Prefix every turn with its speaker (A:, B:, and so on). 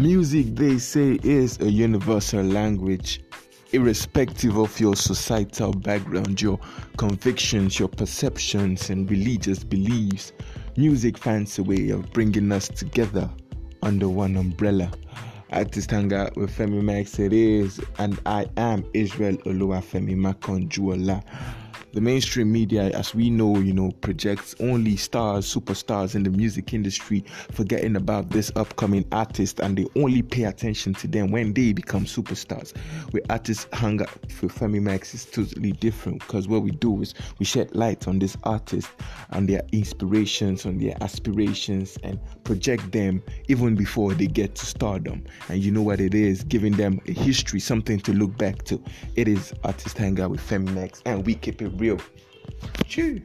A: Music, they say, is a universal language, irrespective of your societal background, your convictions, your perceptions, and religious beliefs. Music finds a way of bringing us together under one umbrella. Artist Hangout with Femi Max it is, and I am Israel Oluwafemi Makanjuola the mainstream media, as we know, you know, projects only stars, superstars in the music industry, forgetting about this upcoming artist, and they only pay attention to them when they become superstars. Where artists hang out for Femi Max is totally different because what we do is we shed light on this artist and their inspirations, on their aspirations, and project them even before they get to stardom. And you know what it is, giving them a history, something to look back to. It is Artist Hangout with Femi Max, and we keep it Brill. Tchau!